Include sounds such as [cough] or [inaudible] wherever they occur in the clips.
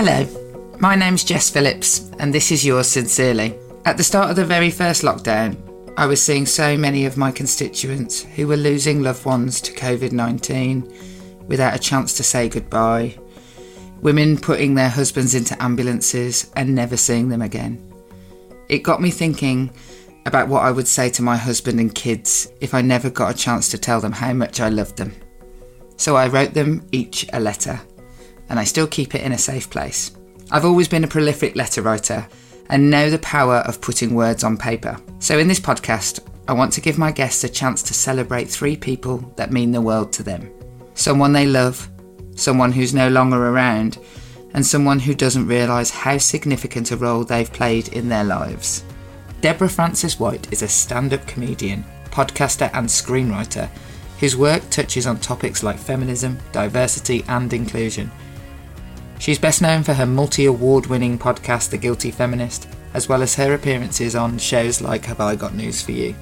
Hello, my name's Jess Phillips, and this is yours sincerely. At the start of the very first lockdown, I was seeing so many of my constituents who were losing loved ones to COVID 19 without a chance to say goodbye, women putting their husbands into ambulances and never seeing them again. It got me thinking about what I would say to my husband and kids if I never got a chance to tell them how much I loved them. So I wrote them each a letter, and I still keep it in a safe place. I've always been a prolific letter writer and know the power of putting words on paper. So in this podcast, I want to give my guests a chance to celebrate three people that mean the world to them someone they love, someone who's no longer around, and someone who doesn't realise how significant a role they've played in their lives. Deborah Frances White is a stand up comedian, podcaster, and screenwriter whose work touches on topics like feminism, diversity, and inclusion. She's best known for her multi award winning podcast, The Guilty Feminist, as well as her appearances on shows like Have I Got News for You?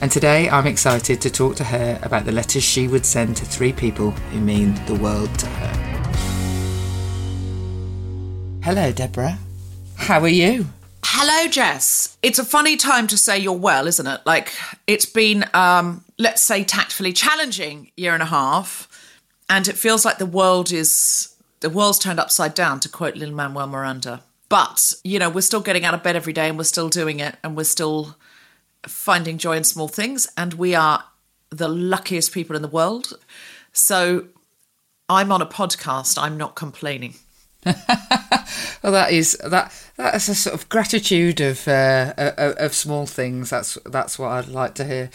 And today I'm excited to talk to her about the letters she would send to three people who mean the world to her. Hello, Deborah. How are you? Hello, Jess. It's a funny time to say you're well, isn't it? Like, it's been, um, let's say, tactfully challenging year and a half, and it feels like the world is the world's turned upside down, to quote Lin Manuel Miranda. But you know, we're still getting out of bed every day, and we're still doing it, and we're still finding joy in small things, and we are the luckiest people in the world. So, I'm on a podcast. I'm not complaining. [laughs] well, that is that. That's a sort of gratitude of uh, of small things. That's that's what I'd like to hear.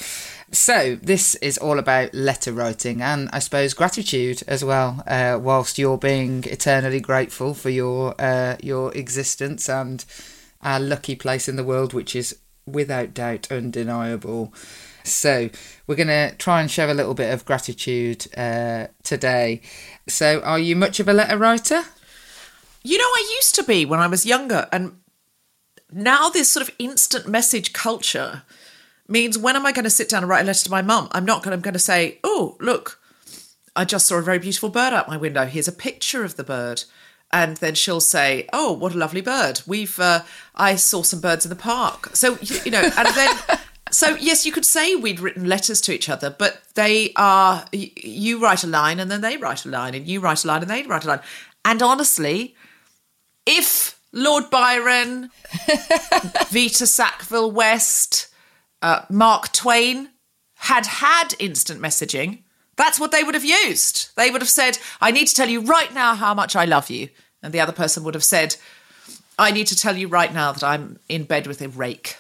So this is all about letter writing and I suppose gratitude as well. Uh, whilst you're being eternally grateful for your uh, your existence and our lucky place in the world, which is without doubt undeniable. So we're going to try and show a little bit of gratitude uh, today. So, are you much of a letter writer? You know, I used to be when I was younger, and now this sort of instant message culture means when am I going to sit down and write a letter to my mum? I'm not going. I'm going to say, "Oh, look, I just saw a very beautiful bird out my window. Here's a picture of the bird." And then she'll say, "Oh, what a lovely bird! We've uh, I saw some birds in the park." So you know, and then [laughs] so yes, you could say we'd written letters to each other, but they are you write a line and then they write a line, and you write a line and they write a line. And honestly, if Lord Byron, [laughs] Vita Sackville West, uh, Mark Twain had had instant messaging, that's what they would have used. They would have said, I need to tell you right now how much I love you. And the other person would have said, I need to tell you right now that I'm in bed with a rake.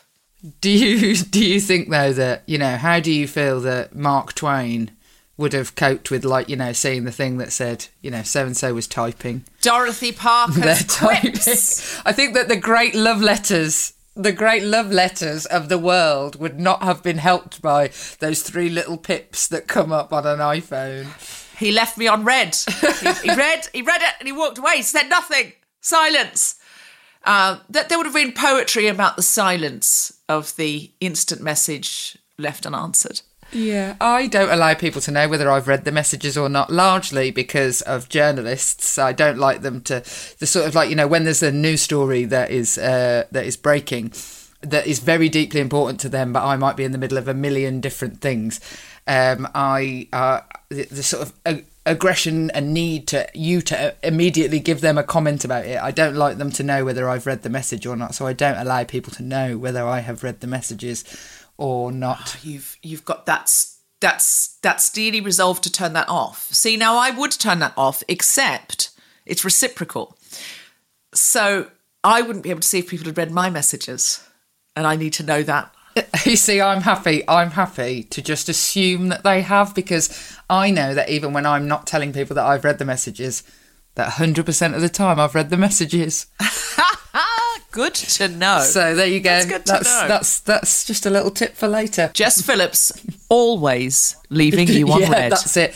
Do you [laughs] do you think though that, you know, how do you feel that Mark Twain would have coped with like, you know, seeing the thing that said, you know, so and so was typing. Dorothy Parker's [laughs] quips. I think that the great love letters the great love letters of the world would not have been helped by those three little pips that come up on an iPhone. He left me on read. he, he read, he read it, and he walked away. He said nothing. Silence. Uh, that there would have been poetry about the silence of the instant message left unanswered. Yeah, I don't allow people to know whether I've read the messages or not, largely because of journalists. I don't like them to the sort of like you know when there's a news story that is uh, that is breaking, that is very deeply important to them, but I might be in the middle of a million different things. Um, I uh, the, the sort of ag- aggression and need to you to immediately give them a comment about it. I don't like them to know whether I've read the message or not, so I don't allow people to know whether I have read the messages or not. [sighs] You've you've got that's that's that steely resolve to turn that off. See, now I would turn that off, except it's reciprocal. So I wouldn't be able to see if people had read my messages, and I need to know that. [laughs] You see, I'm happy. I'm happy to just assume that they have because I know that even when I'm not telling people that I've read the messages, that 100% of the time I've read the messages. [laughs] Good to know. So there you go. That's good to that's, know. that's that's just a little tip for later. Jess Phillips always leaving you [laughs] yeah, unread. that's it.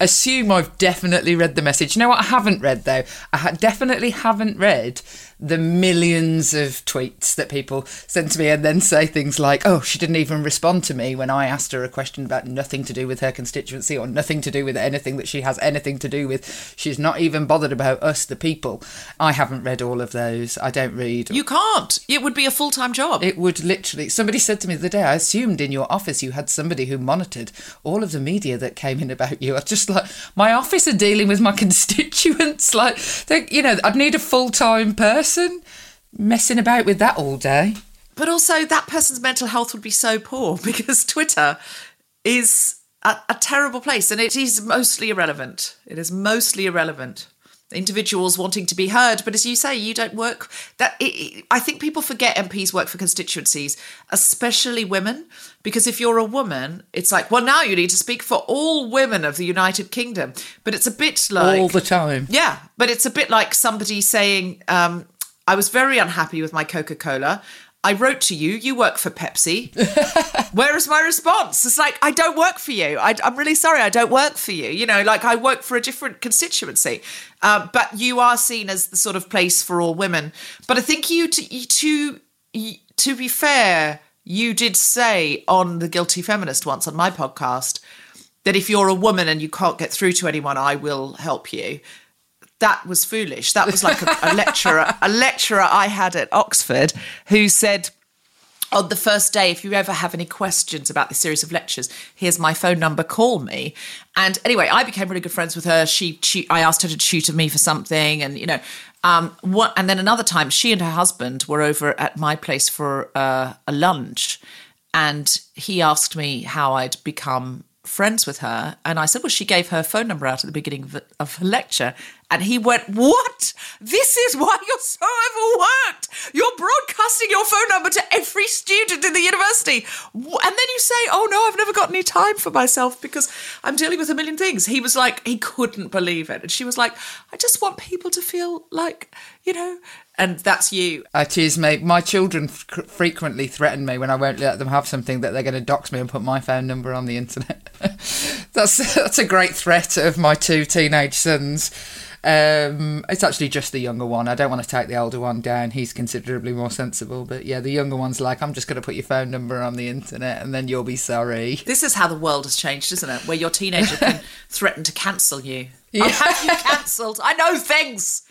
Assume I've definitely read the message. You know what I haven't read though? I ha- definitely haven't read the millions of tweets that people send to me and then say things like, "Oh, she didn't even respond to me when I asked her a question about nothing to do with her constituency or nothing to do with anything that she has anything to do with. She's not even bothered about us, the people." I haven't read all of those. I don't read. you can't. It would be a full time job. It would literally. Somebody said to me the other day, I assumed in your office you had somebody who monitored all of the media that came in about you. I just like, my office are dealing with my [laughs] constituents. Like, you know, I'd need a full time person messing about with that all day. But also, that person's mental health would be so poor [laughs] because Twitter is a, a terrible place and it is mostly irrelevant. It is mostly irrelevant. Individuals wanting to be heard, but as you say, you don't work. That it, it- I think people forget MPs work for constituencies, especially women, because if you're a woman, it's like, well, now you need to speak for all women of the United Kingdom. But it's a bit like all the time. yeah, but it's a bit like somebody saying, um, I was very unhappy with my Coca Cola. I wrote to you, you work for Pepsi. [laughs] Where is my response? It's like, I don't work for you. I, I'm really sorry, I don't work for you. You know, like I work for a different constituency. Uh, but you are seen as the sort of place for all women. But I think you, to, you- to, you- to be fair, you did say on The Guilty Feminist once on my podcast that if you're a woman and you can't get through to anyone, I will help you that was foolish. That was like a, a lecturer, [laughs] a lecturer I had at Oxford who said, on the first day, if you ever have any questions about this series of lectures, here's my phone number, call me. And anyway, I became really good friends with her. She, she I asked her to tutor me for something, and you know, um, what, and then another time, she and her husband were over at my place for uh, a lunch, and he asked me how I'd become friends with her, and I said, well, she gave her phone number out at the beginning of, of her lecture, and he went, what? This is why you're so overworked. You're broadcasting your phone number to every student in the university. And then you say, oh no, I've never got any time for myself because I'm dealing with a million things. He was like, he couldn't believe it. And she was like, I just want people to feel like, you know, and that's you. It is, mate. My children f- frequently threaten me when I won't let them have something that they're going to dox me and put my phone number on the internet. [laughs] that's that's a great threat of my two teenage sons. Um, it's actually just the younger one. I don't want to take the older one down. He's considerably more sensible. But yeah, the younger one's like, I'm just going to put your phone number on the internet and then you'll be sorry. This is how the world has changed, isn't it? Where your teenager can [laughs] threaten to cancel you. I'll have you cancelled. I know things.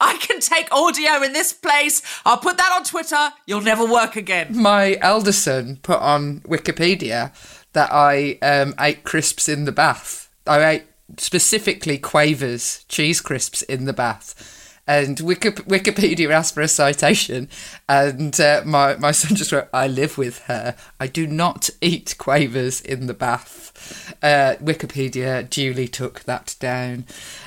I can take audio in this place. I'll put that on Twitter. You'll never work again. My elder son put on Wikipedia that I um, ate crisps in the bath. I ate specifically Quavers cheese crisps in the bath. And Wikipedia asked for a citation, and uh, my, my son just wrote, I live with her. I do not eat Quavers in the bath. Uh, Wikipedia duly took that down.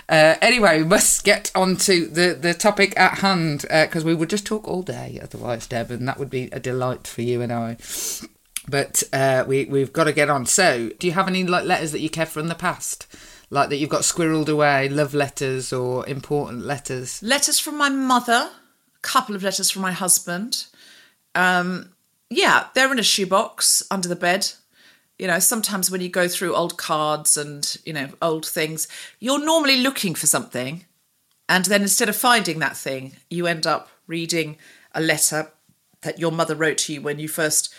Uh, anyway, we must get on to the, the topic at hand, because we would just talk all day otherwise, Deb, and that would be a delight for you and I but uh, we we've got to get on. So, do you have any like letters that you kept from the past, like that you've got squirreled away, love letters or important letters? Letters from my mother, a couple of letters from my husband. Um, yeah, they're in a shoebox under the bed. You know, sometimes when you go through old cards and, you know, old things, you're normally looking for something. And then instead of finding that thing, you end up reading a letter that your mother wrote to you when you first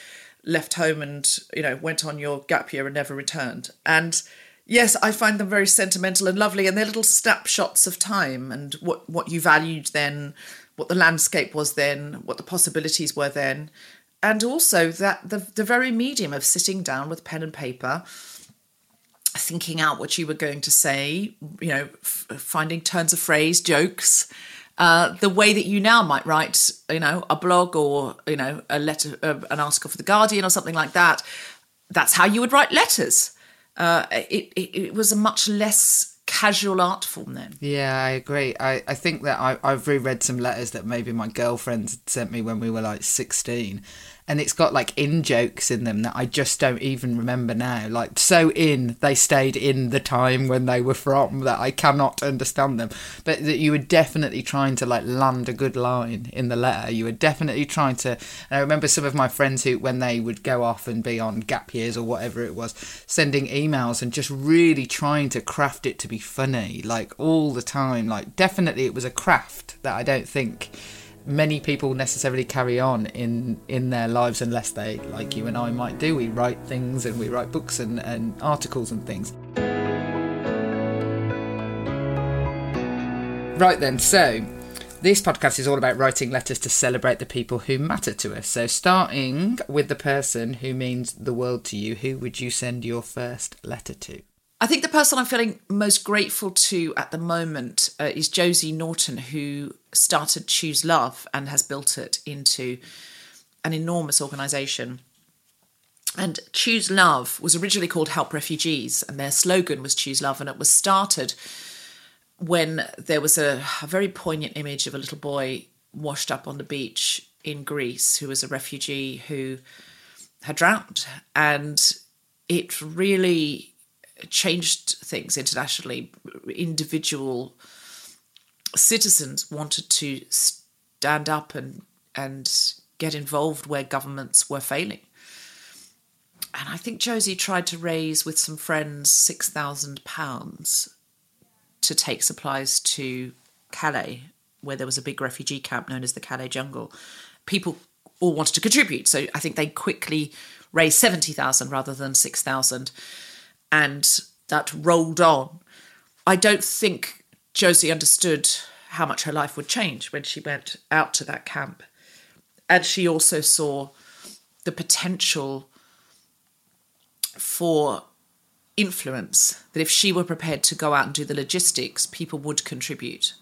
left home and, you know, went on your gap year and never returned. And yes, I find them very sentimental and lovely, and they're little snapshots of time and what, what you valued then, what the landscape was then, what the possibilities were then. And also that the, the very medium of sitting down with pen and paper thinking out what you were going to say, you know, f- finding turns of phrase, jokes. Uh, the way that you now might write, you know, a blog or you know a letter, uh, an article for the Guardian or something like that. That's how you would write letters. Uh, it, it, it was a much less casual art form then. Yeah, I agree. I, I think that I, I've reread some letters that maybe my girlfriend sent me when we were like 16 and it's got like in jokes in them that I just don't even remember now. Like so in they stayed in the time when they were from that I cannot understand them. But that you were definitely trying to like land a good line in the letter. You were definitely trying to. And I remember some of my friends who, when they would go off and be on gap years or whatever it was, sending emails and just really trying to craft it to be funny, like all the time. Like definitely it was a craft that I don't think many people necessarily carry on in in their lives unless they like you and I might do we write things and we write books and, and articles and things. Right then so this podcast is all about writing letters to celebrate the people who matter to us. So starting with the person who means the world to you who would you send your first letter to I think the person I'm feeling most grateful to at the moment uh, is Josie Naughton, who started Choose Love and has built it into an enormous organisation. And Choose Love was originally called Help Refugees, and their slogan was Choose Love, and it was started when there was a, a very poignant image of a little boy washed up on the beach in Greece who was a refugee who had drowned. And it really changed things internationally. Individual citizens wanted to stand up and and get involved where governments were failing. And I think Josie tried to raise with some friends six thousand pounds to take supplies to Calais, where there was a big refugee camp known as the Calais Jungle. People all wanted to contribute, so I think they quickly raised seventy thousand rather than six thousand and that rolled on. I don't think Josie understood how much her life would change when she went out to that camp. And she also saw the potential for influence, that if she were prepared to go out and do the logistics, people would contribute.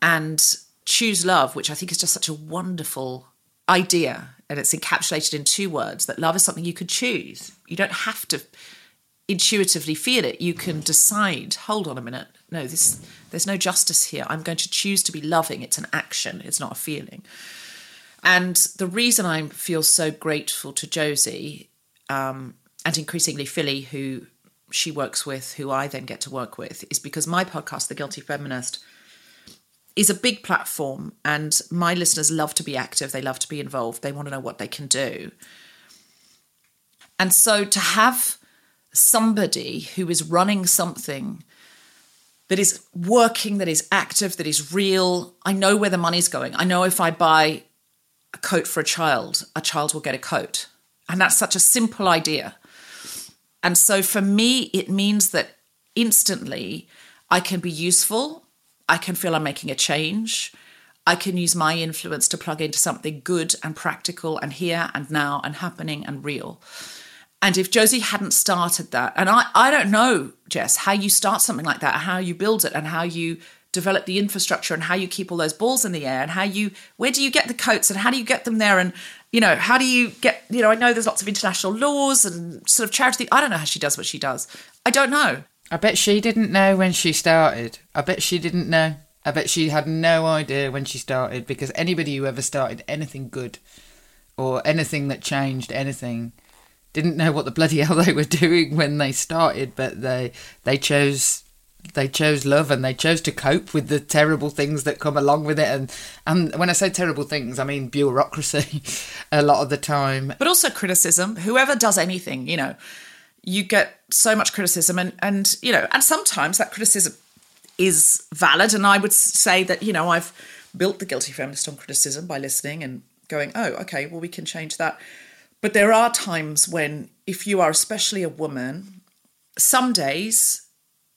And Choose Love, which I think is just such a wonderful idea, and it's encapsulated in two words that love is something you could choose. You don't have to intuitively feel it, you can decide, hold on a minute, no, this there's no justice here. I'm going to choose to be loving. It's an action, it's not a feeling. And the reason I feel so grateful to Josie um, and increasingly Philly, who she works with, who I then get to work with, is because my podcast, The Guilty Feminist, is a big platform and my listeners love to be active, they love to be involved, they want to know what they can do. And so to have somebody who is running something that is working, that is active, that is real. I know where the money's going. I know if I buy a coat for a child, a child will get a coat. And that's such a simple idea. And so for me, it means that instantly I can be useful. I can feel I'm making a change. I can use my influence to plug into something good and practical and here and now and happening and real. And if Josie hadn't started that, and I, I don't know, Jess, how you start something like that, how you build it, and how you develop the infrastructure, and how you keep all those balls in the air, and how you, where do you get the coats, and how do you get them there, and you know, how do you get, you know, I know there's lots of international laws and sort of charity. I don't know how she does what she does. I don't know. I bet she didn't know when she started. I bet she didn't know. I bet she had no idea when she started because anybody who ever started anything good or anything that changed anything didn't know what the bloody [laughs] hell they were doing when they started, but they they chose they chose love and they chose to cope with the terrible things that come along with it. And and when i say terrible things i mean bureaucracy [laughs] a lot of the time. But also criticism. Whoever does anything you know you get so much criticism and and you know and sometimes that criticism is valid. And i would say that you know i've built the guilty feminist on criticism by listening and going oh okay well we can change that but there are times when, if you are especially a woman, some days,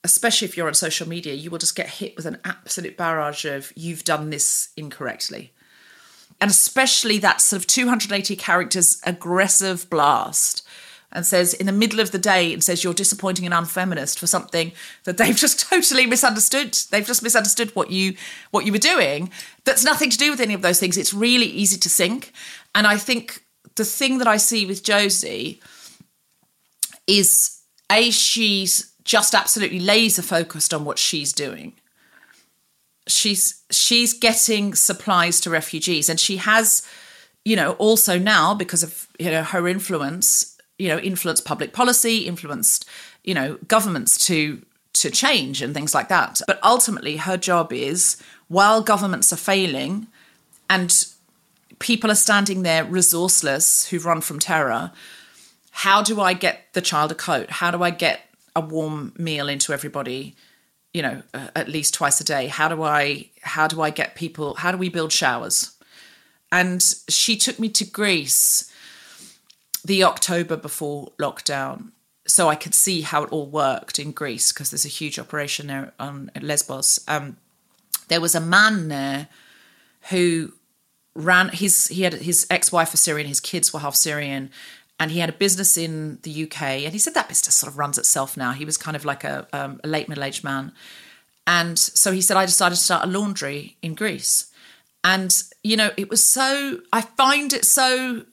especially if you're on social media, you will just get hit with an absolute barrage of, you've done this incorrectly. And especially that sort of 280 characters aggressive blast and says in the middle of the day and says you're disappointing and unfeminist for something that they've [laughs] just totally misunderstood. They've just misunderstood what you what you were doing. That's nothing to do with any of those things. It's really easy to sink. And I think the thing that I see with Josie is a she's just absolutely laser focused on what she's doing. She's she's getting supplies to refugees and she has you know also now because of you know her influence you know influenced public policy influenced you know governments to to change and things like that but ultimately her job is while governments are failing and people are standing there resourceless who've run from terror. How do i get the child a coat? How do i get a warm meal into everybody you know uh, at least twice a day? How do i how do i get people how do we build showers? And she took me to greece the october before lockdown so i could see how it all worked in greece because there's a huge operation there on lesbos. Um, there was a man there who ran his he had his ex-wife was syrian his kids were half syrian and he had a business in the UK. And he said that business sort of runs itself now. He was kind of like a, um, a late middle aged man. And so he said, I decided to start a laundry in Greece. And, you know, it was so, I find it so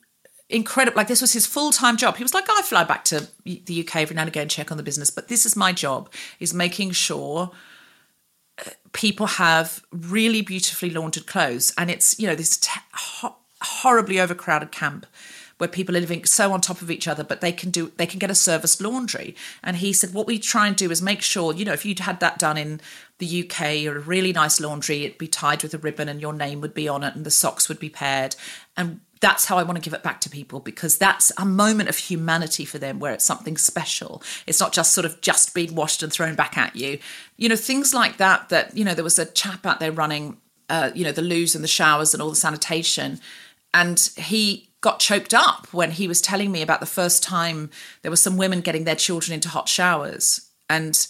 incredible. Like, this was his full time job. He was like, oh, I fly back to the UK every now and again, check on the business. But this is my job, is making sure people have really beautifully laundered clothes. And it's, you know, this te- ho- horribly overcrowded camp where people are living so on top of each other, but they can do they can get a service laundry. And he said, what we try and do is make sure, you know, if you'd had that done in the UK or a really nice laundry, it'd be tied with a ribbon and your name would be on it and the socks would be paired. And that's how I want to give it back to people because that's a moment of humanity for them where it's something special. It's not just sort of just being washed and thrown back at you. You know, things like that, that, you know, there was a chap out there running, uh, you know, the loos and the showers and all the sanitation. And he got choked up when he was telling me about the first time there were some women getting their children into hot showers and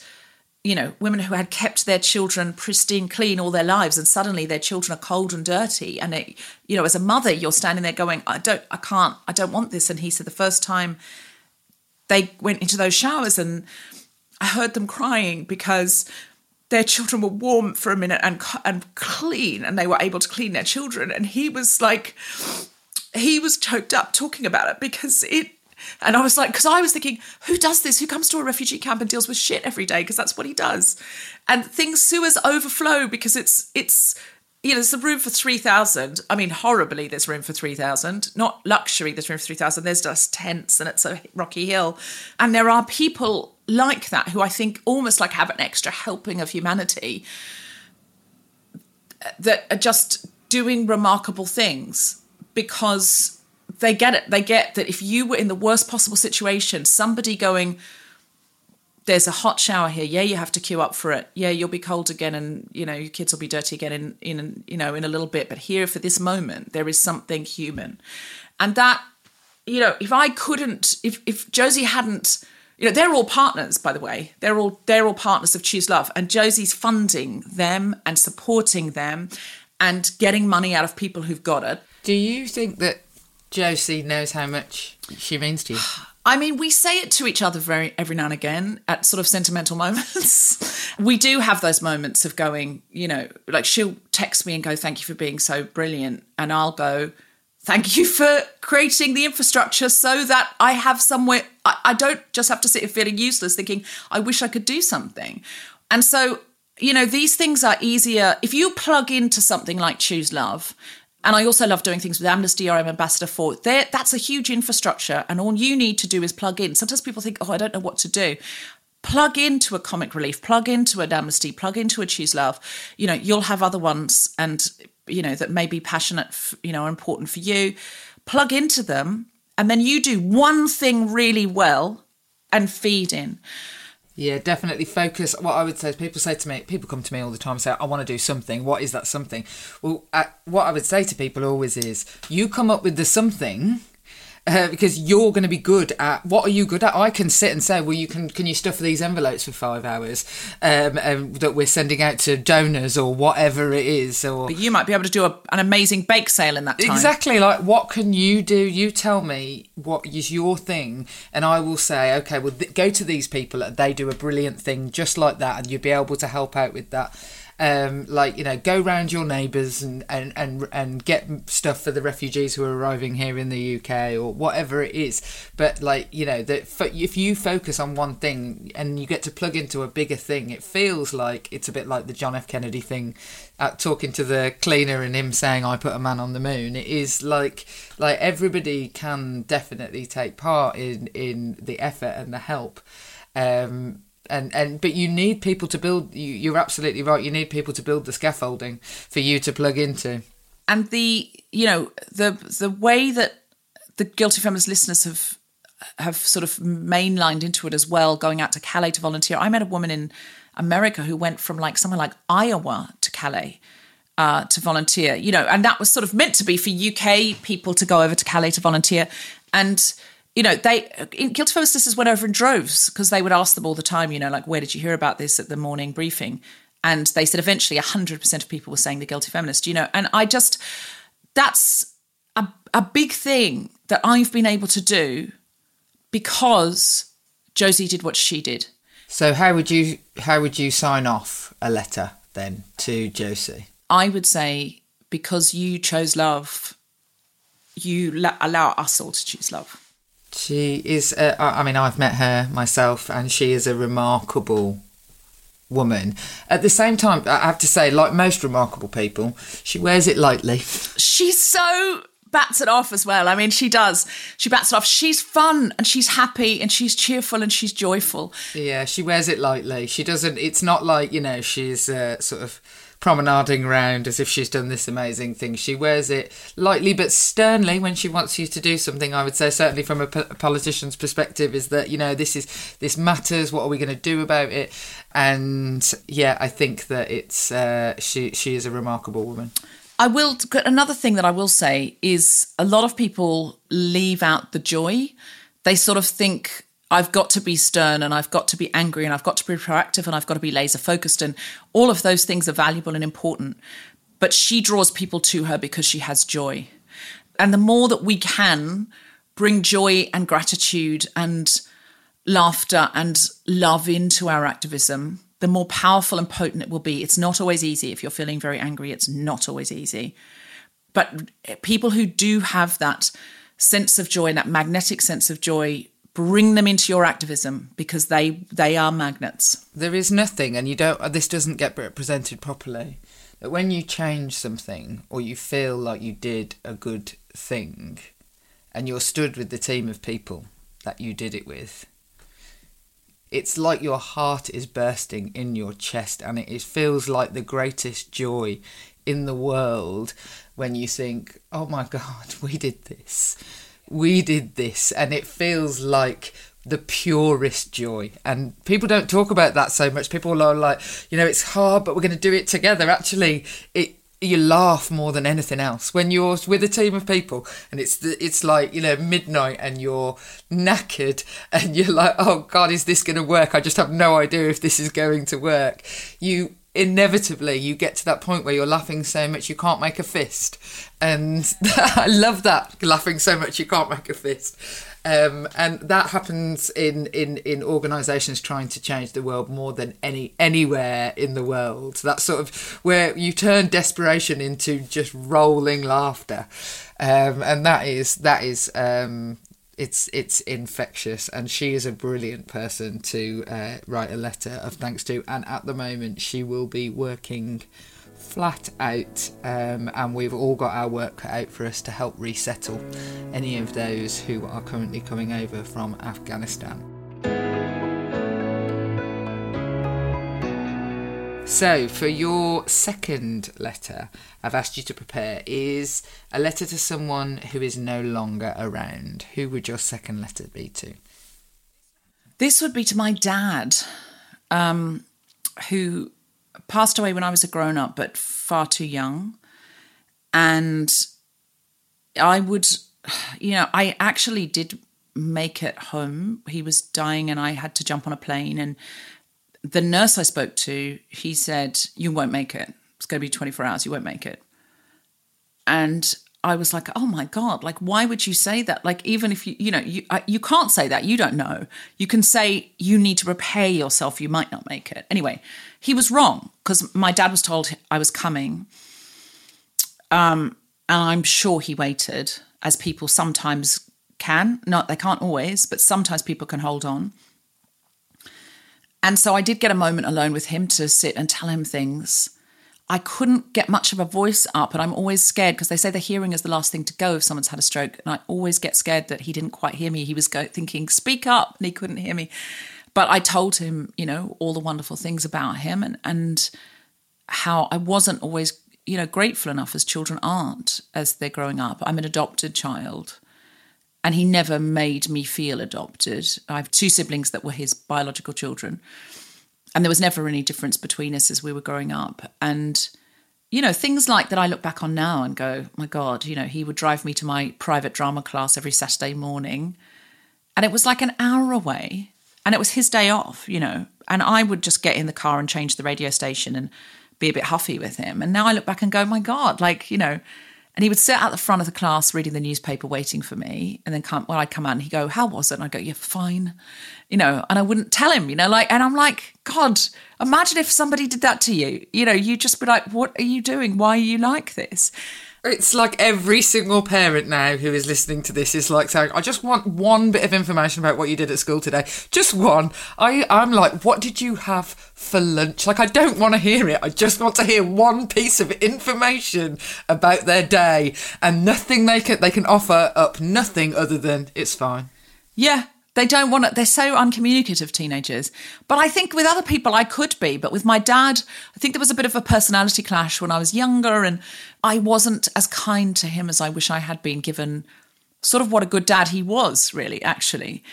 you know women who had kept their children pristine clean all their lives and suddenly their children are cold and dirty. And it, you know as a mother you're standing there going i don't i can't i don't want this. And he said the first time they went into those showers and i heard them crying because their children were warm for a minute and and clean and they were able to clean their children. And he was like he was choked up talking about it because it and I was like, because I was thinking, who does this? Who comes to a refugee camp and deals with shit every day? Because that's what he does. And things sewers overflow because it's it's you know there's a room for three thousand. I mean, horribly, there's room for three thousand. Not luxury. There's room for three thousand. There's just tents and it's a rocky hill, and there are people like that who I think almost like have an extra helping of humanity that are just doing remarkable things because they get it. They get that if you were in the worst possible situation, somebody going, there's a hot shower here. Yeah, you have to queue up for it. Yeah, you'll be cold again, and you know your kids will be dirty again in in you know in a little bit. But here, for this moment, there is something human, and that you know, if I couldn't, if if Josie hadn't, you know, they're all partners, by the way. They're all they're all partners of Choose Love, and Josie's funding them and supporting them, and getting money out of people who've got it. Do you think that Josie knows how much she means to you? [sighs] I mean, we say it to each other very every now and again at sort of sentimental [laughs] moments. we do have those moments of going, you know, like she'll text me and go, "Thank you for being so brilliant," and I'll go, "Thank you for creating the infrastructure so that I have somewhere. I, I don't just have to sit here feeling useless, thinking I wish I could do something." And so, you know, these things are easier if you plug into something like Choose Love and I also love doing things with Amnesty or I'm ambassador for. That's a huge infrastructure, and all you need to do is plug in. Sometimes people think, "Oh, I don't know what to do." Plug into a Comic Relief, plug into an Amnesty, plug into a Choose Love. You know, you'll have other ones, and you know that may be passionate, you know, important for you. Plug into them, and then you do one thing really well, and feed in. Yeah, definitely focus. What I would say is people say to me, people come to me all the time and say, I want to do something. What is that something? Well, I, what I would say to people always is, you come up with the something uh, because you're going to be good at what are you good at? I can sit and say, well, you can can you stuff these envelopes for five hours um, um, that we're sending out to donors or whatever it is, or But you might be able to do a, an amazing bake sale in that time. Exactly. Like, what can you do? You tell me what is your thing, and I will say, okay, well, th- go to these people. They do a brilliant thing just like that, and you'll be able to help out with that. Um, like you know, go round your neighbours and, and and and get stuff for the refugees who are arriving here in the UK or whatever it is. But like you know, that if you focus on one thing and you get to plug into a bigger thing, it feels like it's a bit like the John F Kennedy thing, at talking to the cleaner and him saying I put a man on the moon. It is like like everybody can definitely take part in in the effort and the help. Um, and and but you need people to build you, you're absolutely right you need people to build the scaffolding for you to plug into. And the you know the the way that the guilty feminist listeners have have sort of mainlined into it as well going out to calais to volunteer. I met a woman in america who went from like somewhere like iowa to calais uh, to volunteer you know and that was sort of meant to be for uk people to go over to calais to volunteer. And you know, they guilty feminist listeners went over in droves because they would ask them all the time, you know, like, where did you hear about this at the morning briefing? And they said eventually 100% of people were saying the guilty feminist, you know, and I just, that's a, a big thing that I've been able to do because Josie did what she did. so how would you how would you sign off a letter then to josie I would say because you chose love, you la- allow us all to choose love. She is uh, i mean i've met her myself and she is a remarkable woman at the same time i have to say like most remarkable people she wears it lightly she's so bats it off as well. I mean, she does. She bats it off. She's fun and she's happy and she's cheerful and she's joyful. Yeah, she wears it lightly. She doesn't. It's not like you know she's uh, sort of promenading around as if she's done this amazing thing. She wears it lightly but sternly when she wants you to do something. I would say certainly from a politician's perspective is that you know this is this matters. What are we going to do about it? And yeah, I think that it's uh, she she is a remarkable woman. I will. Another thing that I will say is a lot of people leave out the joy. They sort of think I've got to be stern and I've got to be angry and I've got to be proactive and I've got to be laser focused and all of those things are valuable and important. But she draws people to her because she has joy. And the more that we can bring joy and gratitude and laughter and love into our activism, the more powerful and potent it will be. It's not always easy. If you're feeling very angry, it's not always easy. But people who do have that sense of joy and that magnetic sense of joy, bring them into your activism because they they are magnets. there is nothing and you don't uh, this doesn't get represented properly that when you change something or you feel like you did a good thing and you're stood with the team of people that you did it with it's like your heart is bursting in your chest and it feels like the greatest joy in the world when you think oh my [laughs] god we did this we did this and it feels like the purest joy. And people don't talk about that so much. People are like you know it's hard but we're going to do it together. Actually it you laugh more than anything else. When you're with a team of people and it's the, it's like you know midnight and you're knackered and you're like oh god is this going to work? I just have no idea if this is going to work. You inevitably you get to that point where you're laughing so much you can't make a fist. And [laughs] i love that laughing so much you can't make a fist. Um, and that happens in, in, in organisations trying to change the world more than any anywhere in the world. That's sort of where you turn desperation into just rolling laughter, um, and that is that is um, it's it's infectious. And she is a brilliant person to uh, write a letter of thanks to. And at the moment, she will be working flat out, um, and we've all got our work cut out for us to help resettle any of those who are currently coming over from Afghanistan. So, for your second letter, I've asked you to prepare is a letter to someone who is no longer around. Who would your second letter be to? This would be to my dad, um, who passed away when I was a grown up, but far too young. And I would you know, I actually did make it home. He was dying and I had to jump on a plane. And the nurse I spoke to, he said, You won't make it. It's going to be 24 hours. You won't make it. And I was like, oh my God, like, why would you say that? Like, even if you, you know, you, you can't say that. You don't know. You can say you need to prepare yourself. You might not make it. Anyway, he was wrong because my dad was told I was coming. Um, and I'm sure he waited, as people sometimes can. Not, they can't always, but sometimes people can hold on. And so I did get a moment alone with him to sit and tell him things I couldn't get much of a voice up, and I'm always scared because they say the hearing is the last thing to go if someone's had a stroke, and I always get scared that he didn't quite hear me. He was go- thinking, "Speak up," and he couldn't hear me. But I told him, you know, all the wonderful things about him, and and how I wasn't always, you know, grateful enough as children aren't as they're growing up. I'm an adopted child, and he never made me feel adopted. I have two siblings that were his biological children. And there was never any difference between us as we were growing up. And you know things like that i look back on now and go my god you know he would drive me to my private drama class every saturday morning. And it was like an hour away. And it was his day off you know. And i would just get in the car and change the radio station and be a bit huffy with him. And now i look back and go my god like you know and he would sit at the front of the class reading the newspaper, waiting for me. And then come, when I'd come out and he'd go, How was it? And I go, Yeah, fine. You know, and I wouldn't tell him, you know, like, and I'm like, God, imagine if somebody did that to you. You know, you'd just be like, What are you doing? Why are you like this? It's like every single parent now who is listening to this is like saying, I just want one bit of information about what you did at school today. Just one. I, I'm like, what did you have for lunch? Like, I don't want to hear it. I just want to hear one piece of information about their day and nothing they can, they can offer up, nothing other than it's fine. Yeah, they don't want it. they're so uncommunicative, teenagers. But I think with other people, I could be. But with my dad, I think there was a bit of a personality clash when I was younger, and I wasn't as kind to him as I wish I had been, given sort of what a good dad he was, really, actually,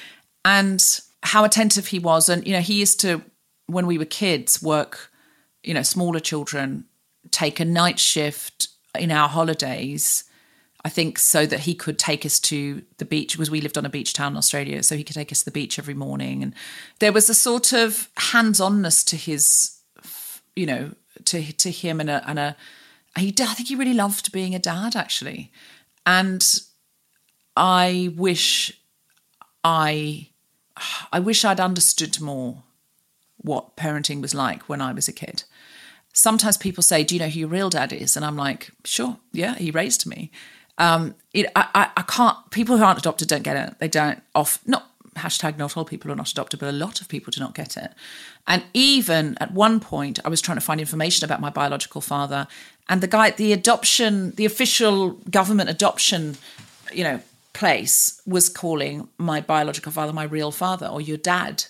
and how attentive he was. And, you know, he used to, when we were kids, work, you know, smaller children, take a night shift in our holidays I think so that he could take us to the beach because we lived on a beach town in Australia, so he could take us to the beach every morning, and there was a sort of hands-onness to his, you know, to to him and a and a. He, I think he really loved being a dad actually, and I wish I, I wish I'd understood more what parenting was like when I was a kid. Sometimes people say, "Do you know who your real dad is?" And I'm like, "Sure, yeah, he raised me." Um, it, I, I, can't. People who aren't adopted don't get it. They don't. Off not hashtag not all people are not adopted, but a lot of people do not get it. And even at one point, I was trying to find information about my biological father, and the guy, the adoption, the official government adoption, you know, place was calling my biological father my real father or your dad.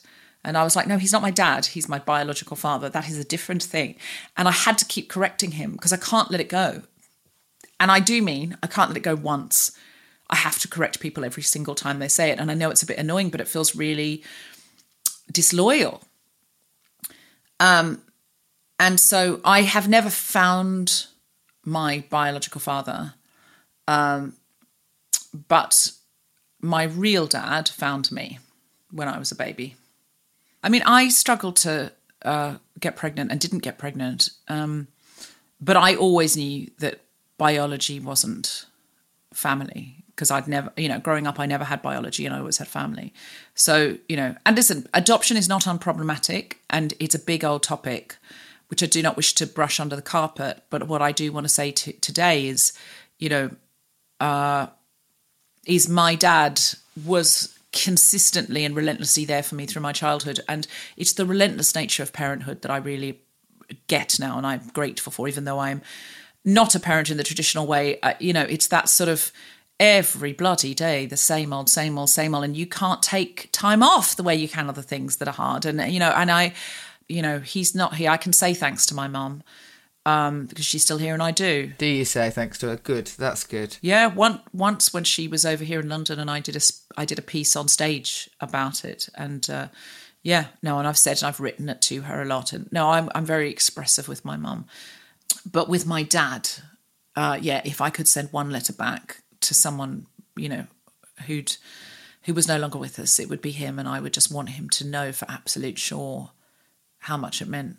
And I was like, no, he's not my dad. He's my biological father. That is a different thing. And I had to keep correcting him because I can't let it go. And I do mean I can't let it go once. I have to correct people every single time they say it. And I know it's a bit annoying, but it feels really disloyal. Um, and so I have never found my biological father, um, but my real dad found me when I was a baby. I mean, I struggled to uh, get pregnant and didn't get pregnant, um, but I always knew that biology wasn't family because I'd never, you know, growing up, I never had biology and I always had family. So, you know, and listen, adoption is not unproblematic and it's a big old topic, which I do not wish to brush under the carpet. But what I do want to say to, today is, you know, uh, is my dad was consistently and relentlessly there for me through my childhood. And it's the relentless nature of parenthood that I really get now and I'm grateful for, even though I'm not a parent in the traditional way. Uh, you know, it's that sort of every bloody day, the same old, same old, same old, and you can't take time off the way you can other things that are hard. And you know, and I, you know, he's not here. I can say thanks to my mum um, because she's still here, and I do. Do you say thanks to her? Good, that's good. Yeah, one once when she was over here in London, and I did a I did a piece on stage about it, and. Uh, yeah, no, and I've said and I've written it to her a lot, and no, I'm I'm very expressive with my mum, but with my dad, uh, yeah, if I could send one letter back to someone, you know, who'd who was no longer with us, it would be him, and I would just want him to know for absolute sure how much it meant.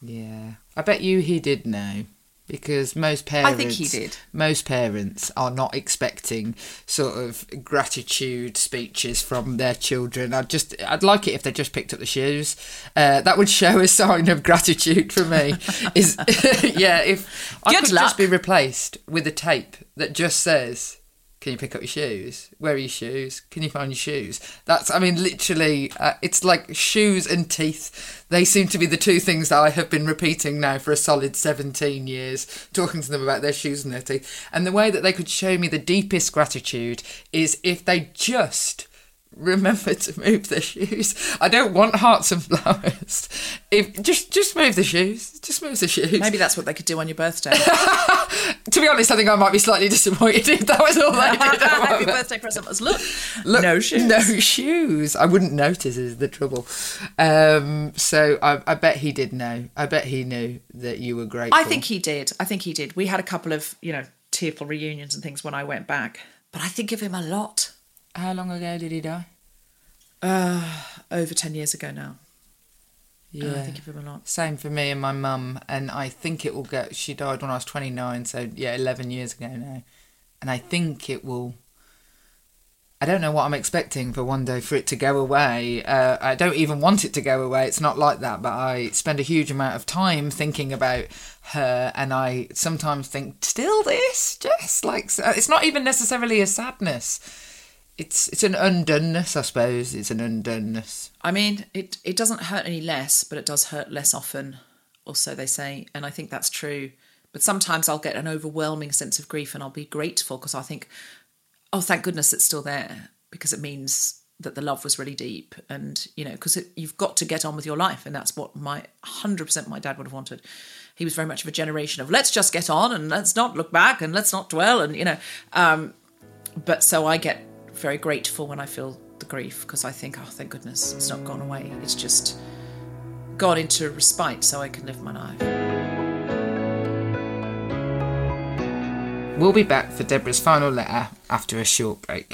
Yeah, I bet you he did know because most parents, I think he did. Most parents are not expecting sort of gratitude speeches from their children. I'd just, I'd like it if they just picked up the shoes. Uh, that would show a sign of gratitude for me. Is [laughs] yeah, if I Good could luck. just be replaced with a tape that just says. Can you pick up your shoes? Where are your shoes? Can you find your shoes? That's, I mean, literally, uh, it's like shoes and teeth. They seem to be the two things that I have been repeating now for a solid 17 years, talking to them about their shoes and their teeth. And the way that they could show me the deepest gratitude is if they just remember to move their shoes. I don't want hearts and flowers. If just just move the shoes. Just move the shoes. Maybe that's what they could do on your birthday. [laughs] To be honest, I think I might be slightly disappointed if that was all they did. [laughs] Happy birthday present was look, Look, no shoes. No shoes. I wouldn't notice is the trouble. Um, so I, I bet he did know. I bet he knew that you were grateful. I think he did. I think he did. We had a couple of, you know, tearful reunions and things when I went back. But I think of him a lot. How long ago did he die? Over 10 years ago now. Yeah. I think of him a lot. Same for me and my mum, and I think it will go. She died when I was 29, so yeah, 11 years ago now. And I think it will. I don't know what I'm expecting for one day for it to go away. Uh, I don't even want it to go away. It's not like that, but I spend a huge amount of time thinking about her, and I sometimes think, still this, just like it's not even necessarily a sadness. It's it's an undoneness, I suppose. It's an undoneness. I mean, it, it doesn't hurt any less, but it does hurt less often, or so they say. And I think that's true. But sometimes I'll get an overwhelming sense of grief and I'll be grateful because I think, oh, thank goodness it's still there because it means that the love was really deep. And, you know, because you've got to get on with your life. And that's what my 100% my dad would have wanted. He was very much of a generation of let's just get on and let's not look back and let's not dwell. And, you know, um, but so I get very grateful when I feel the grief because I think, oh, thank goodness it's not gone away. It's just gone into respite so I can live my life. We'll be back for Deborah's final letter after a short break.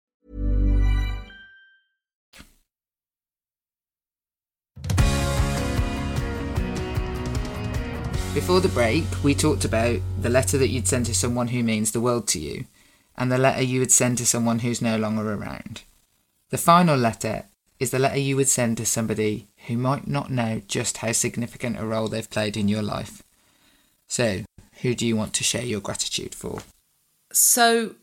Before the break, we talked about the letter that you'd send to someone who means the world to you, and the letter you would send to someone who's no longer around. The final letter is the letter you would send to somebody who might not know just how significant a role they've played in your life. So, who do you want to share your gratitude for? So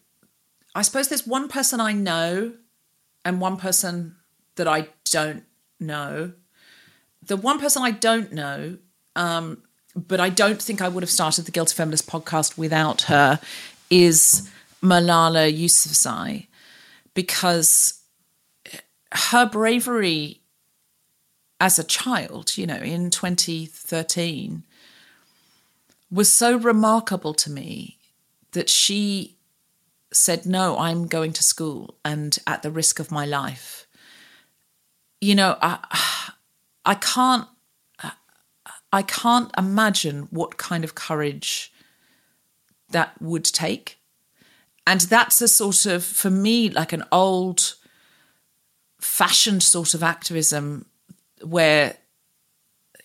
I suppose there's one person I know and one person that I don't know. The one person I don't know, um, but I don't think I would have started the Guilty Feminist podcast without her, is Malala Yousafzai, because her bravery as a child, you know, in 2013, was so remarkable to me that she said, No, I'm going to school and at the risk of my life. You know, I, I can't. I can't imagine what kind of courage that would take. And that's a sort of, for me, like an old fashioned sort of activism where,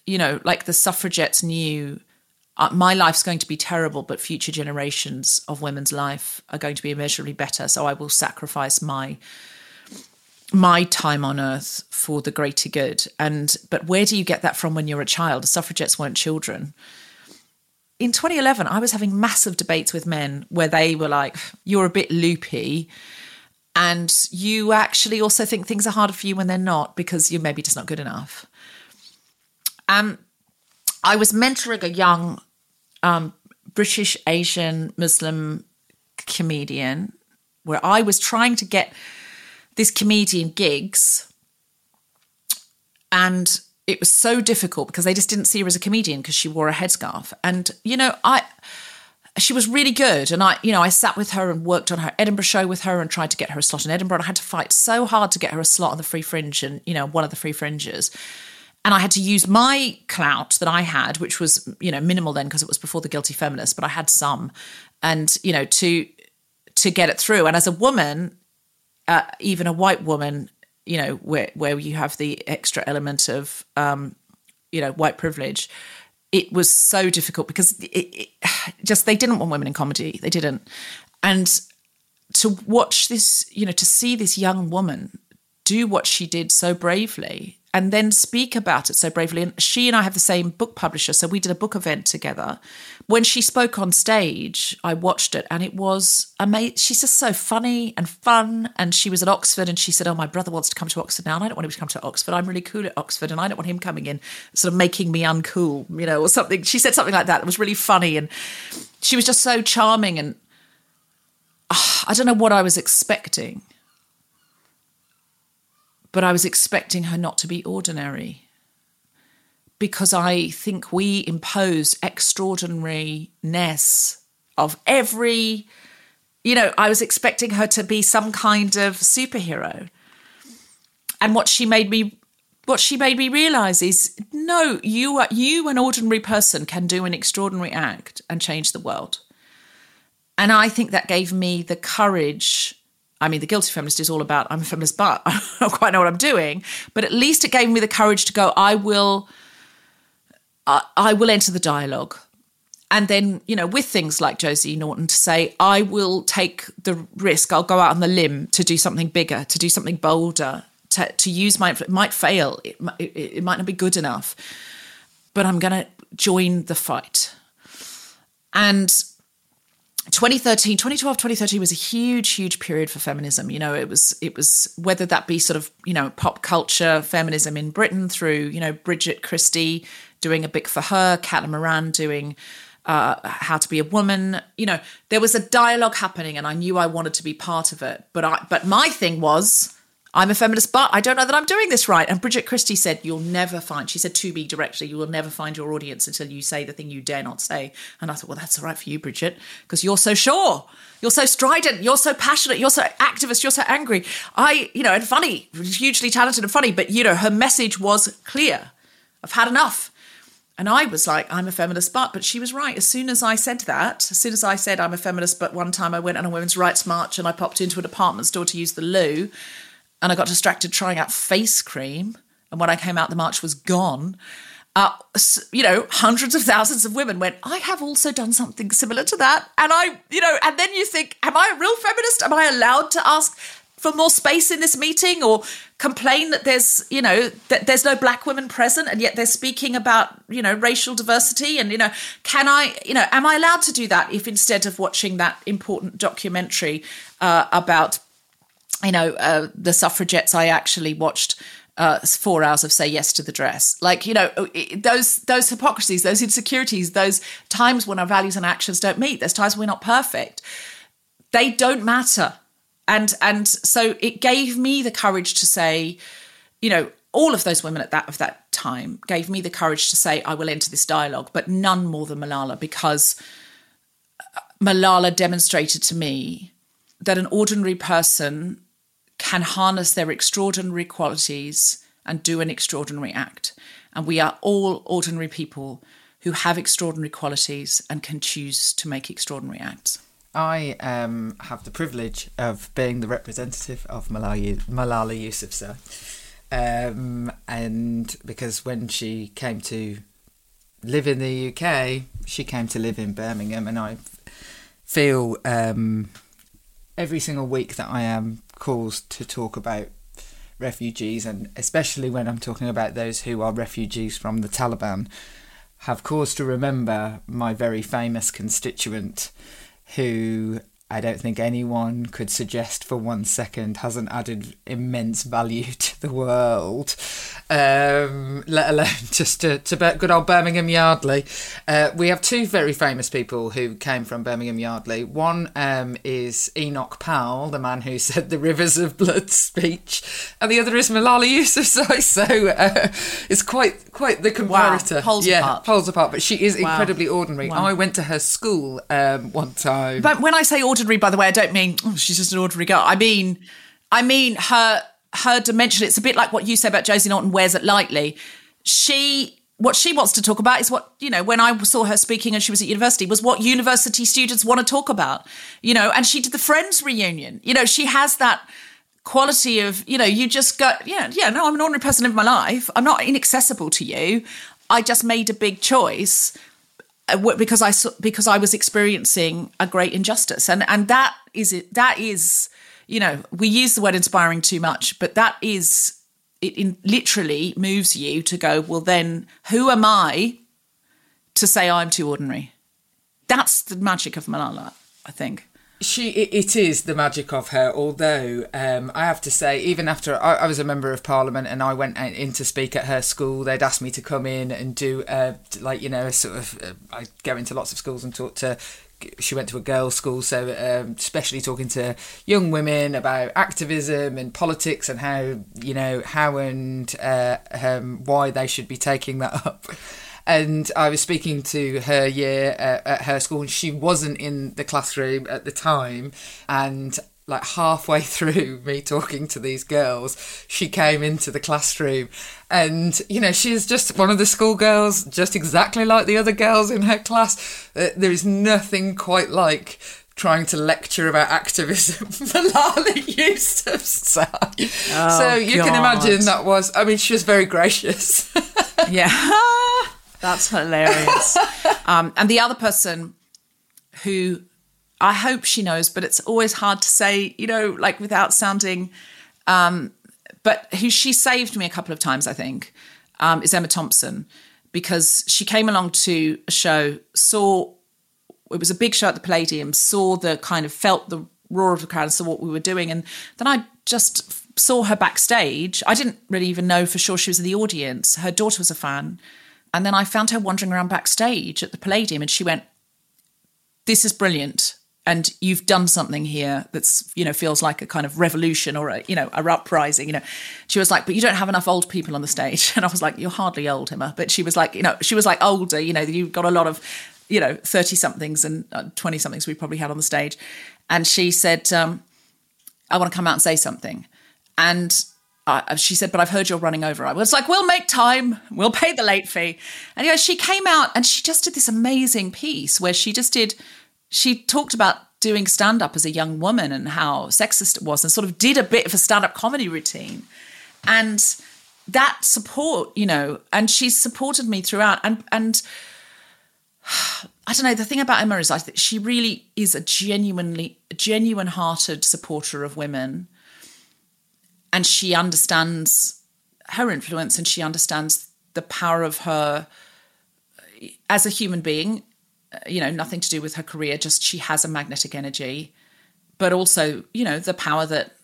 you know, like the suffragettes knew uh, my life's going to be terrible, but future generations of women's life are going to be immeasurably better. So I will sacrifice my my time on earth for the greater good. And but where do you get that from when you're a child? Suffragettes weren't children. In 2011, I was having massive debates with men where they were like, "You're a bit loopy." And you actually also think things are harder for you when they're not because you're maybe just not good enough. Um, I was mentoring a young um, British Asian Muslim comedian where I was trying to get this comedian gigs. And it was so difficult because they just didn't see her as a comedian because she wore a headscarf. And, you know, I she was really good. And I, you know, I sat with her and worked on her Edinburgh show with her and tried to get her a slot in Edinburgh. And I had to fight so hard to get her a slot on the Free Fringe and, you know, one of the Free Fringes. And I had to use my clout that I had, which was, you know, minimal then because it was before the guilty feminist, but I had some, and you know, to to get it through. And as a woman, uh, even a white woman, you know, where where you have the extra element of, um, you know, white privilege, it was so difficult because it, it, [sighs] just they didn't want women in comedy. They didn't, and to watch this, you know, to see this young woman do what she did so bravely and then speak about it so bravely. And she and I have the same book publisher, so we did a book event together. When she spoke on stage, I watched it, and it was amazing. She's just so funny and fun. And she was at Oxford, and she said, "Oh, my brother wants to come to Oxford now, and I don't want him to come to Oxford. I'm really cool at Oxford, and I don't want him coming in, sort of making me uncool, you know, or something." She said something like that. It was really funny, and she was just so charming. And oh, I don't know what I was expecting but I was expecting her not to be ordinary because I think we impose extraordinariness of every, you know, I was expecting her to be some kind of superhero. And what she made me what she made me realize is no you are you an ordinary person can do an extraordinary act and change the world and i think that gave me the courage I mean, the guilty feminist is all about I'm a feminist, but [laughs] I don't quite know what I'm doing. But at least it gave me the courage to go. I will, I, I will enter the dialogue, and then you know, with things like Josie Naughton to say I will take the risk. I'll go out on the limb to do something bigger, to do something bolder, to, to use my. It might fail. It, it, it might not be good enough, but I'm going to join the fight. And 2013 2012 2013 was a huge huge period for feminism. You know it was it was whether that be sort of you know pop culture feminism in britain through you know bridget christie doing a book for her caitlin moran doing uh, how to be a woman. You know there was a dialogue happening and i knew i wanted to be part of it but i but my thing was I'm a feminist, but I don't know that I'm doing this right. And Bridget Christie said, You'll never find, she said to me directly, you will never find your audience until you say the thing you dare not say. And I thought, Well, that's all right for you, Bridget, because you're so sure. You're so strident. You're so passionate. You're so activist. You're so angry. I, you know, and funny, hugely talented and funny, but, you know, her message was clear. I've had enough. And I was like, I'm a feminist, but, but she was right. As soon as I said that, as soon as I said I'm a feminist, but one time I went on a women's rights march and I popped into a department store to use the loo and I got distracted trying out face cream. And when I came out, the march was gone. Uh, you know, hundreds of thousands of women went, I have also done something similar to that. And I, you know, and then you think, am I a real feminist? Am I allowed to ask for more space in this meeting or complain that there's, you know, that there's no black women present and yet they're speaking about, you know, racial diversity? And, you know, can I, you know, am I allowed to do that if instead of watching that important documentary uh, about you know, uh, the suffragettes, I actually watched uh, four hours of say yes to the dress. Like, you know, those those hypocrisies, those insecurities, those times when our values and actions don't meet, there's times we're not perfect. They don't matter. And and so it gave me the courage to say, you know, all of those women at that of that time gave me the courage to say I will enter this dialogue, but none more than Malala because Malala demonstrated to me that an ordinary person can harness their extraordinary qualities and do an extraordinary act. And we are all ordinary people who have extraordinary qualities and can choose to make extraordinary acts. I um, have the privilege of being the representative of Malala, Malala Yousafzai. Um, and because when she came to live in the UK, she came to live in Birmingham, and I feel um, every single week that I am caused to talk about refugees, and especially when I'm talking about those who are refugees from the Taliban, have cause to remember my very famous constituent who I don't think anyone could suggest for one second hasn't added immense value [laughs] to the world, um, let alone [laughs] just to, to good old Birmingham Yardley. Uh, we have two very famous people who came from Birmingham Yardley. One um, is Enoch Powell, the man who [laughs] said the Rivers of Blood speech, and the other is Malala Yousafzai. So uh, it's quite quite the comparator. Wow, poles yeah, apart. poles apart. But she is Wow. incredibly ordinary. Wow. I went to her school um, one time. But when I say ordinary, by the way, I don't mean oh, she's just an ordinary girl. I mean, I mean her her dimension. It's a bit like what you say about Josie Naughton wears it lightly. She what she wants to talk about is what you know when i saw her speaking and she was at university was what university students want to talk about you know and she did the friends reunion you know she has that quality of you know you just go yeah yeah no i'm an ordinary person living my life i'm not inaccessible to you i just made a big choice Uh, because I because I was experiencing a great injustice, and and that is it. That is, you know, we use the word inspiring too much, but that is it. In, literally moves you to go. Well, then, who am I to say I'm too ordinary? That's the magic of Malala, I think. She, it, is the magic of her. Although um, I have to say, even after I, I was a member of Parliament and I went in to speak at her school, they'd asked me to come in and do, uh, like you know, sort of. Uh, I go into lots of schools and talk to. She went to a girls' school, so um, especially talking to young women about activism and politics and how you know how and uh, um, why they should be taking that [laughs] up and I was speaking to her year uh, at her school, and she wasn't in the classroom at the time. And like halfway [laughs] through me talking to these girls, she came into the classroom, and you know she's just one of the schoolgirls, just exactly like the other girls in her class. Uh, there is nothing quite like. Trying to lecture about activism, [laughs] for Malala Yousafzai. so you can imagine that was. I mean, she was very gracious. [laughs] Yeah, that's hilarious. [laughs] um, and the other person who I hope she knows, but it's always hard to say, you know, like without sounding. Um, but who she saved me a couple of times, I think, um, is Emma Thompson, because she came along to a show, saw it was a big show at the Palladium, saw the kind of felt the roar of the crowd, saw what we were doing, and then I just saw her backstage. I didn't really even know for sure she was in the audience. Her daughter was a fan, and then I found her wandering around backstage at the Palladium, and she went, "This is brilliant." And you've done something here that's, you know, feels like a kind of revolution or a, you know, a uprising. You know, she was like, but you don't have enough old people on the stage. [laughs] And I was like, you're hardly old, Emma. But she was like, you know, she was like older. You know, you've got a lot of, you know, thirty somethings and twenty somethings we probably had on the stage. And she said, um, I want to come out and say something. And I, she said, but I've heard you're running over. I was like, we'll make time. We'll pay the late fee. And know, she came out and she just did this amazing piece where she just did, she talked about doing stand up as a young woman and how sexist it was and sort of did a bit of a stand up comedy routine. And that support, you know, and she supported me throughout. And, and, [sighs] I don't know. The thing about Emma is, I think she really is a genuinely, genuine-hearted supporter of women, and she understands her influence, and she understands the power of her as a human being. You know, nothing to do with her career. Just she has a magnetic energy, but also, you know, the power that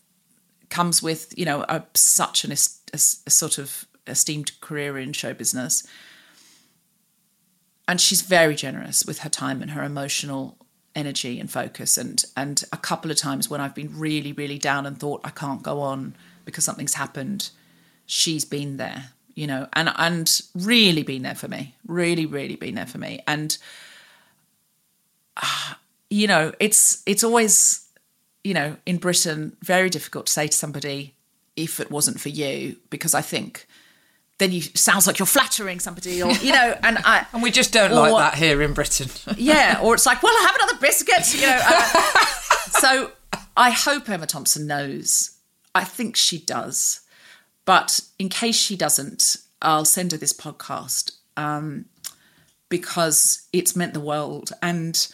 comes with, you know, a, such an a, a sort of esteemed career in show business and she's very generous with her time and her emotional energy and focus and and a couple of times when I've been really really down and thought I can't go on because something's happened she's been there you know and and really been there for me really really been there for me and ah, you know it's it's always you know in Britain very difficult to say to somebody if it wasn't for you because I think then you sounds like you're flattering somebody, or you know, and I [laughs] And we just don't or- like that here in Britain. [laughs] yeah, or it's like, well, I have another biscuit, you know. uh, so I hope Emma Thompson knows. I think she does, but in case she doesn't, I'll send her this podcast um, because it's meant the world. And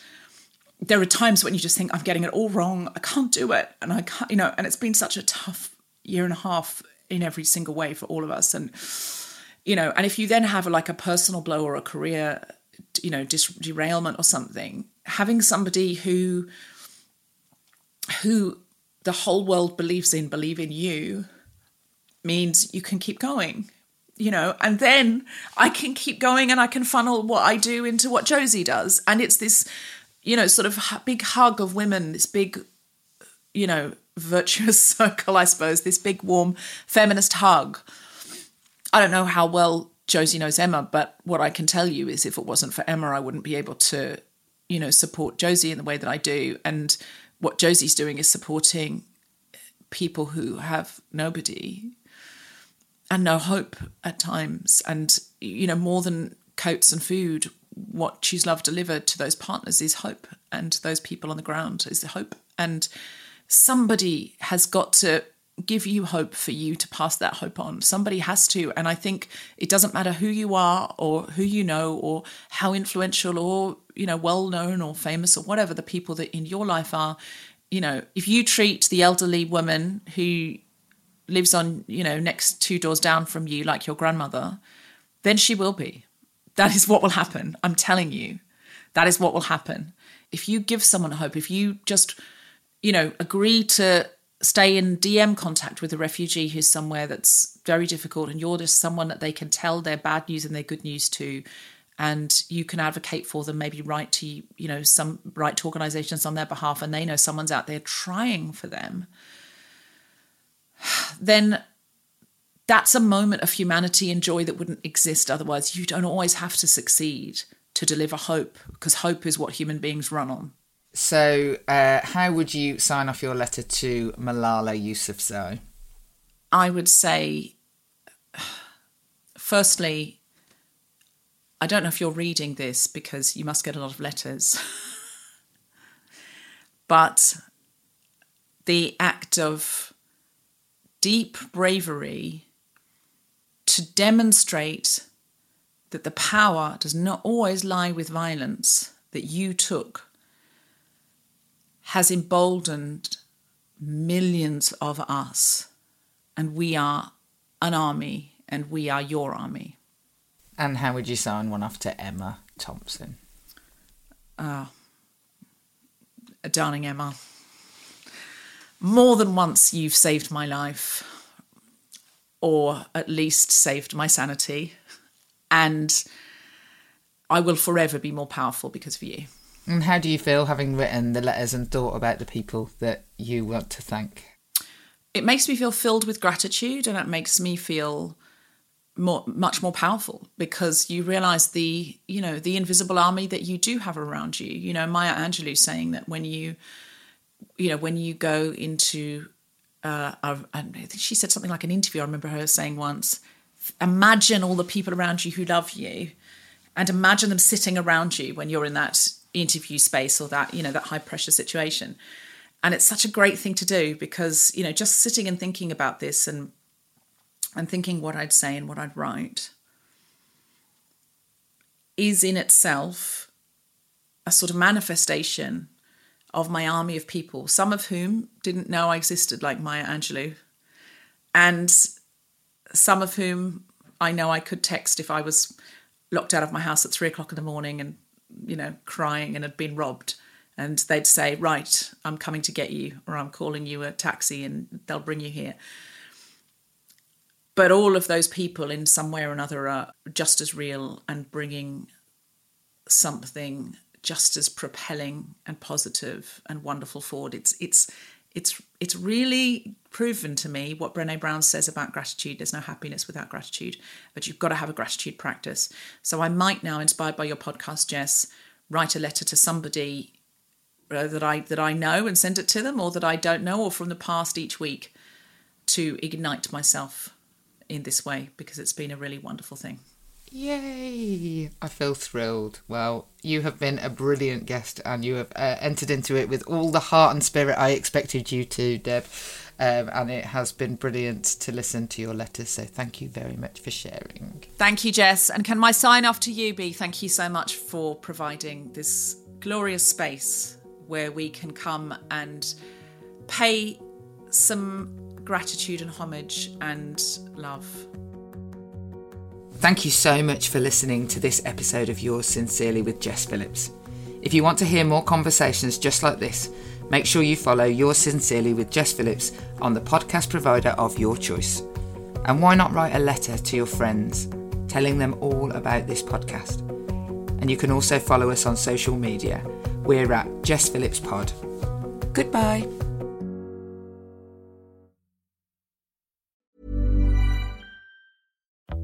there are times when you just think, I'm getting it all wrong. I can't do it, and I can't, you know. And it's been such a tough year and a half in every single way for all of us, and you know and if you then have like a personal blow or a career you know dis- derailment or something having somebody who who the whole world believes in believe in you means you can keep going you know? And then i can keep going and i can funnel what i do into what josie does. And it's this you know sort of big hug of women this big you know virtuous [laughs] circle i suppose this big warm feminist hug. I don't know how well Josie knows Emma, but what I can tell you is if it wasn't for Emma, I wouldn't be able to, you know, support Josie in the way that I do. And what Josie's doing is supporting people who have nobody and no hope at times. And, you know, more than coats and food, what Choose Love delivered to those partners is hope. And those people on the ground is hope. And somebody has got to give you hope for you to pass that hope on. Somebody has to. And I think it doesn't matter who you are or who you know or how influential or, you know, well known or famous or whatever the people that in your life are, you know, if you treat the elderly woman who lives on, you know, next two doors down from you like your grandmother, then she will be. That is what will happen. I'm telling you. That is what will happen. If you give someone hope, if you just, you know, agree to stay in DM contact with a refugee who's somewhere that's very difficult and you're just someone that they can tell their bad news and their good news to and you can advocate for them maybe write to you know some write to organizations on their behalf and they know someone's out there trying for them. [sighs] Then that's a moment of humanity and joy that wouldn't exist otherwise. You don't always have to succeed to deliver hope because hope is what human beings run on So, uh, how would you sign off your letter to Malala Yousafzai? I would say, firstly, I don't know if you're reading this because you must get a lot of letters, [laughs] but the act of deep bravery to demonstrate that the power does not always lie with violence that you took has emboldened millions of us, and we are an army, and we are your army. And how would you sign one off to Emma Thompson? Ah darling Emma, more than once you've saved my life, or at least saved my sanity, and I will forever be more powerful because of you. And how do you feel having written the letters and thought about the people that you want to thank? it makes me feel filled with gratitude and it makes me feel more much more powerful because you realize the you know the invisible army that you do have around you you know maya angelou saying that when you you know when you go into uh I think she said something like an interview i remember her saying once imagine all the people around you who love you and imagine them sitting around you when you're in that interview space or that you know that high pressure situation. And it's such a great thing to do because you know just sitting and thinking about this and and thinking what I'd say and what I'd write is in itself a sort of manifestation of my army of people, some of whom didn't know I existed, like Maya Angelou, and some of whom I know I could text if I was locked out of my house at three o'clock in the morning and, you know, crying and had been robbed. And they'd say, Right, I'm coming to get you, or I'm calling you a taxi and they'll bring you here. But all of those people, in some way or another, are just as real and bringing something just as propelling and positive and wonderful forward. It's it's it's it's really proven to me what Brené Brown says about gratitude. There's no happiness without gratitude, but you've got to have a gratitude practice. So I might now, inspired by your podcast, Jess, write a letter to somebody uh, that I that I know and send it to them, or that I don't know, or from the past each week, to ignite myself in this way because it's been a really wonderful thing. Yay! I feel thrilled. Well, you have been a brilliant guest and you have uh, entered into it with all the heart and spirit I expected you to, Deb. Um, and it has been brilliant to listen to your letters. So thank you very much for sharing. Thank you, Jess. And can my sign off to you be thank you so much for providing this glorious space where we can come and pay some gratitude and homage and love. Thank you so much for listening to this episode of Yours Sincerely with Jess Phillips. If you want to hear more conversations just like this, make sure you follow Yours Sincerely with Jess Phillips on the podcast provider of your choice. And why not write a letter to your friends telling them all about this podcast? And you can also follow us on social media. We're at Jess Phillips Pod. Goodbye.